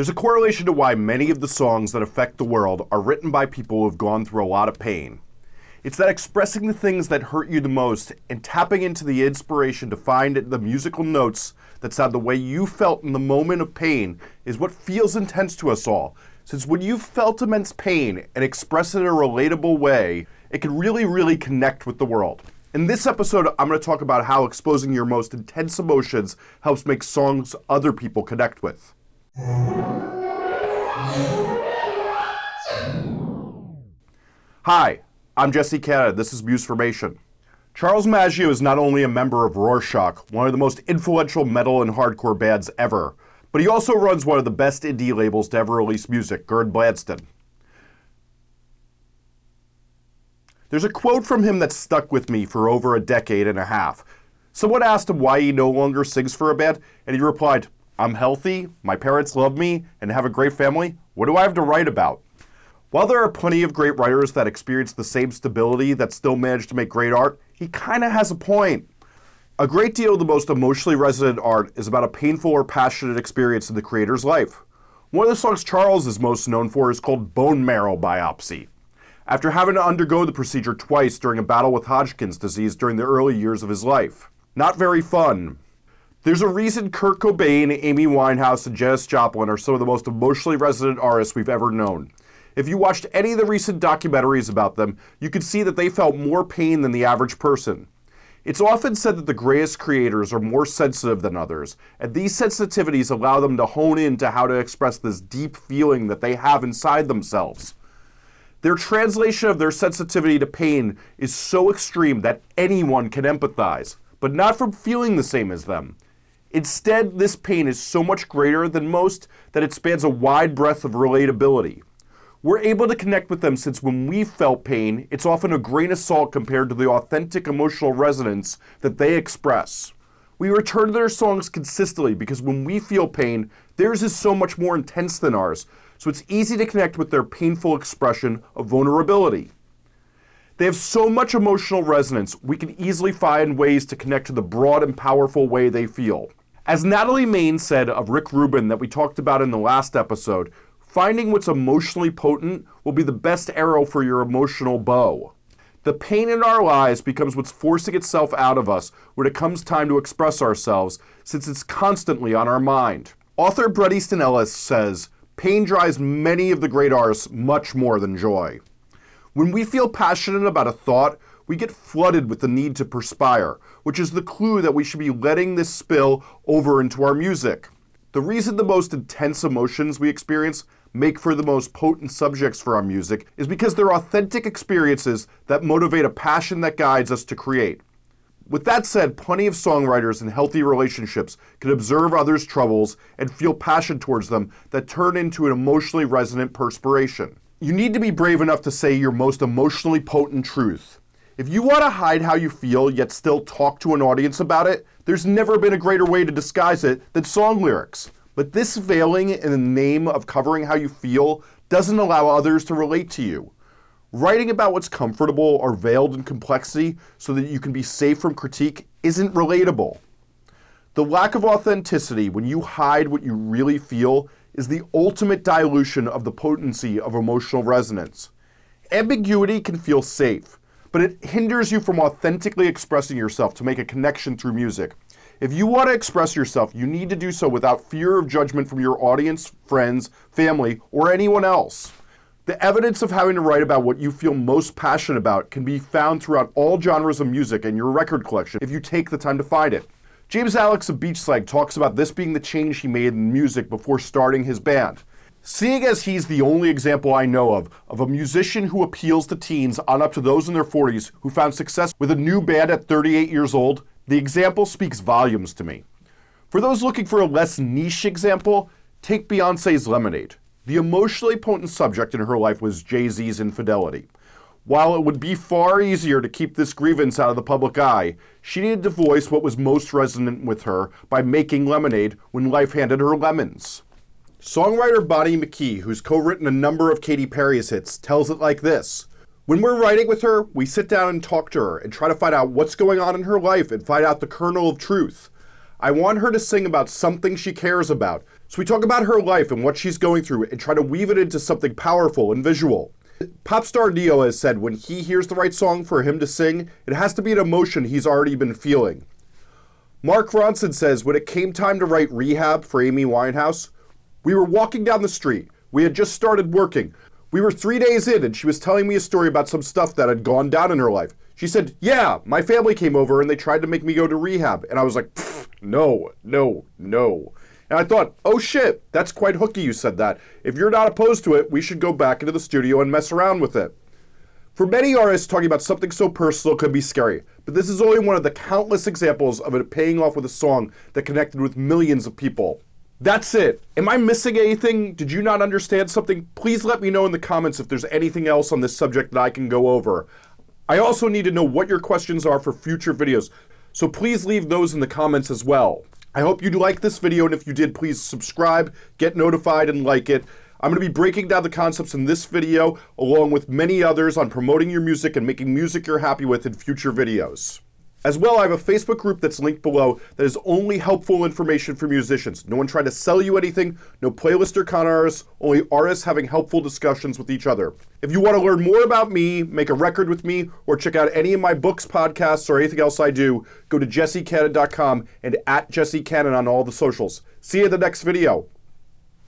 There's a correlation to why many of the songs that affect the world are written by people who have gone through a lot of pain. It's that expressing the things that hurt you the most and tapping into the inspiration to find the musical notes that sound the way you felt in the moment of pain is what feels intense to us all. Since when you've felt immense pain and express it in a relatable way, it can really, really connect with the world. In this episode, I'm going to talk about how exposing your most intense emotions helps make songs other people connect with. Hi, I'm Jesse Cannon. This is Musformation. Charles Maggio is not only a member of Rorschach, one of the most influential metal and hardcore bands ever, but he also runs one of the best indie labels to ever release music, Gern Blandsten. There's a quote from him that stuck with me for over a decade and a half. Someone asked him why he no longer sings for a band, and he replied, I'm healthy, my parents love me, and have a great family. What do I have to write about? While there are plenty of great writers that experience the same stability that still manage to make great art, he kind of has a point. A great deal of the most emotionally resonant art is about a painful or passionate experience in the creator's life. One of the songs Charles is most known for is called Bone Marrow Biopsy. After having to undergo the procedure twice during a battle with Hodgkin's disease during the early years of his life. Not very fun. There's a reason Kurt Cobain, Amy Winehouse, and Janis Joplin are some of the most emotionally resonant artists we've ever known. If you watched any of the recent documentaries about them, you could see that they felt more pain than the average person. It's often said that the greatest creators are more sensitive than others, and these sensitivities allow them to hone in to how to express this deep feeling that they have inside themselves. Their translation of their sensitivity to pain is so extreme that anyone can empathize, but not from feeling the same as them. Instead, this pain is so much greater than most that it spans a wide breadth of relatability. We're able to connect with them since when we felt pain, it's often a grain of salt compared to the authentic emotional resonance that they express. We return to their songs consistently because when we feel pain, theirs is so much more intense than ours, so it's easy to connect with their painful expression of vulnerability. They have so much emotional resonance, we can easily find ways to connect to the broad and powerful way they feel. As Natalie Maines said of Rick Rubin that we talked about in the last episode, finding what's emotionally potent will be the best arrow for your emotional bow. The pain in our lives becomes what's forcing itself out of us when it comes time to express ourselves, since it's constantly on our mind. Author Bret Easton Ellis says, Pain drives many of the great artists much more than joy. When we feel passionate about a thought, we get flooded with the need to perspire, which is the clue that we should be letting this spill over into our music. The reason the most intense emotions we experience make for the most potent subjects for our music is because they're authentic experiences that motivate a passion that guides us to create. With that said, plenty of songwriters in healthy relationships can observe others' troubles and feel passion towards them that turn into an emotionally resonant perspiration. You need to be brave enough to say your most emotionally potent truth. If you want to hide how you feel yet still talk to an audience about it, there's never been a greater way to disguise it than song lyrics. But this veiling in the name of covering how you feel doesn't allow others to relate to you. Writing about what's comfortable or veiled in complexity so that you can be safe from critique isn't relatable. The lack of authenticity when you hide what you really feel is the ultimate dilution of the potency of emotional resonance. Ambiguity can feel safe, but it hinders you from authentically expressing yourself to make a connection through music. If you want to express yourself, you need to do so without fear of judgment from your audience, friends, family, or anyone else. The evidence of having to write about what you feel most passionate about can be found throughout all genres of music in your record collection if you take the time to find it. James Alex of Beach Slang talks about this being the change he made in music before starting his band. Seeing as he's the only example I know of of a musician who appeals to teens on up to those in their 40s who found success with a new band at 38 years old, the example speaks volumes to me. For those looking for a less niche example, take Beyonce's Lemonade. The emotionally potent subject in her life was Jay Z's infidelity. While it would be far easier to keep this grievance out of the public eye, she needed to voice what was most resonant with her by making lemonade when life handed her lemons. Songwriter Bonnie McKee, who's co written a number of Katy Perry's hits, tells it like this When we're writing with her, we sit down and talk to her and try to find out what's going on in her life and find out the kernel of truth. I want her to sing about something she cares about, So we talk about her life and what she's going through and try to weave it into something powerful and visual. Pop star Ne-Yo has said when he hears the right song for him to sing, it has to be an emotion he's already been feeling. Mark Ronson says when it came time to write Rehab for Amy Winehouse, we were walking down the street. We had just started working. We were three days in, and she was telling me a story about some stuff that had gone down in her life. She said, Yeah, my family came over and they tried to make me go to rehab. And I was like, No, no, no. And I thought, oh shit, that's quite hooky you said that. If you're not opposed to it, we should go back into the studio and mess around with it. For many artists, talking about something so personal could be scary, but this is only one of the countless examples of it paying off with a song that connected with millions of people. That's it. Am I missing anything? Did you not understand something? Please let me know in the comments if there's anything else on this subject that I can go over. I also need to know what your questions are for future videos, so please leave those in the comments as well. I hope you like this video, and if you did, please subscribe, get notified, and like it. I'm going to be breaking down the concepts in this video, along with many others on promoting your music and making music you're happy with in future videos. As well, I have a Facebook group that's linked below that is only helpful information for musicians. No one trying to sell you anything, no playlist or con artists, only artists having helpful discussions with each other. If you want to learn more about me, make a record with me, or check out any of my books, podcasts, or anything else I do, go to jessecannon.com and at jessecannon on all the socials. See you in the next video.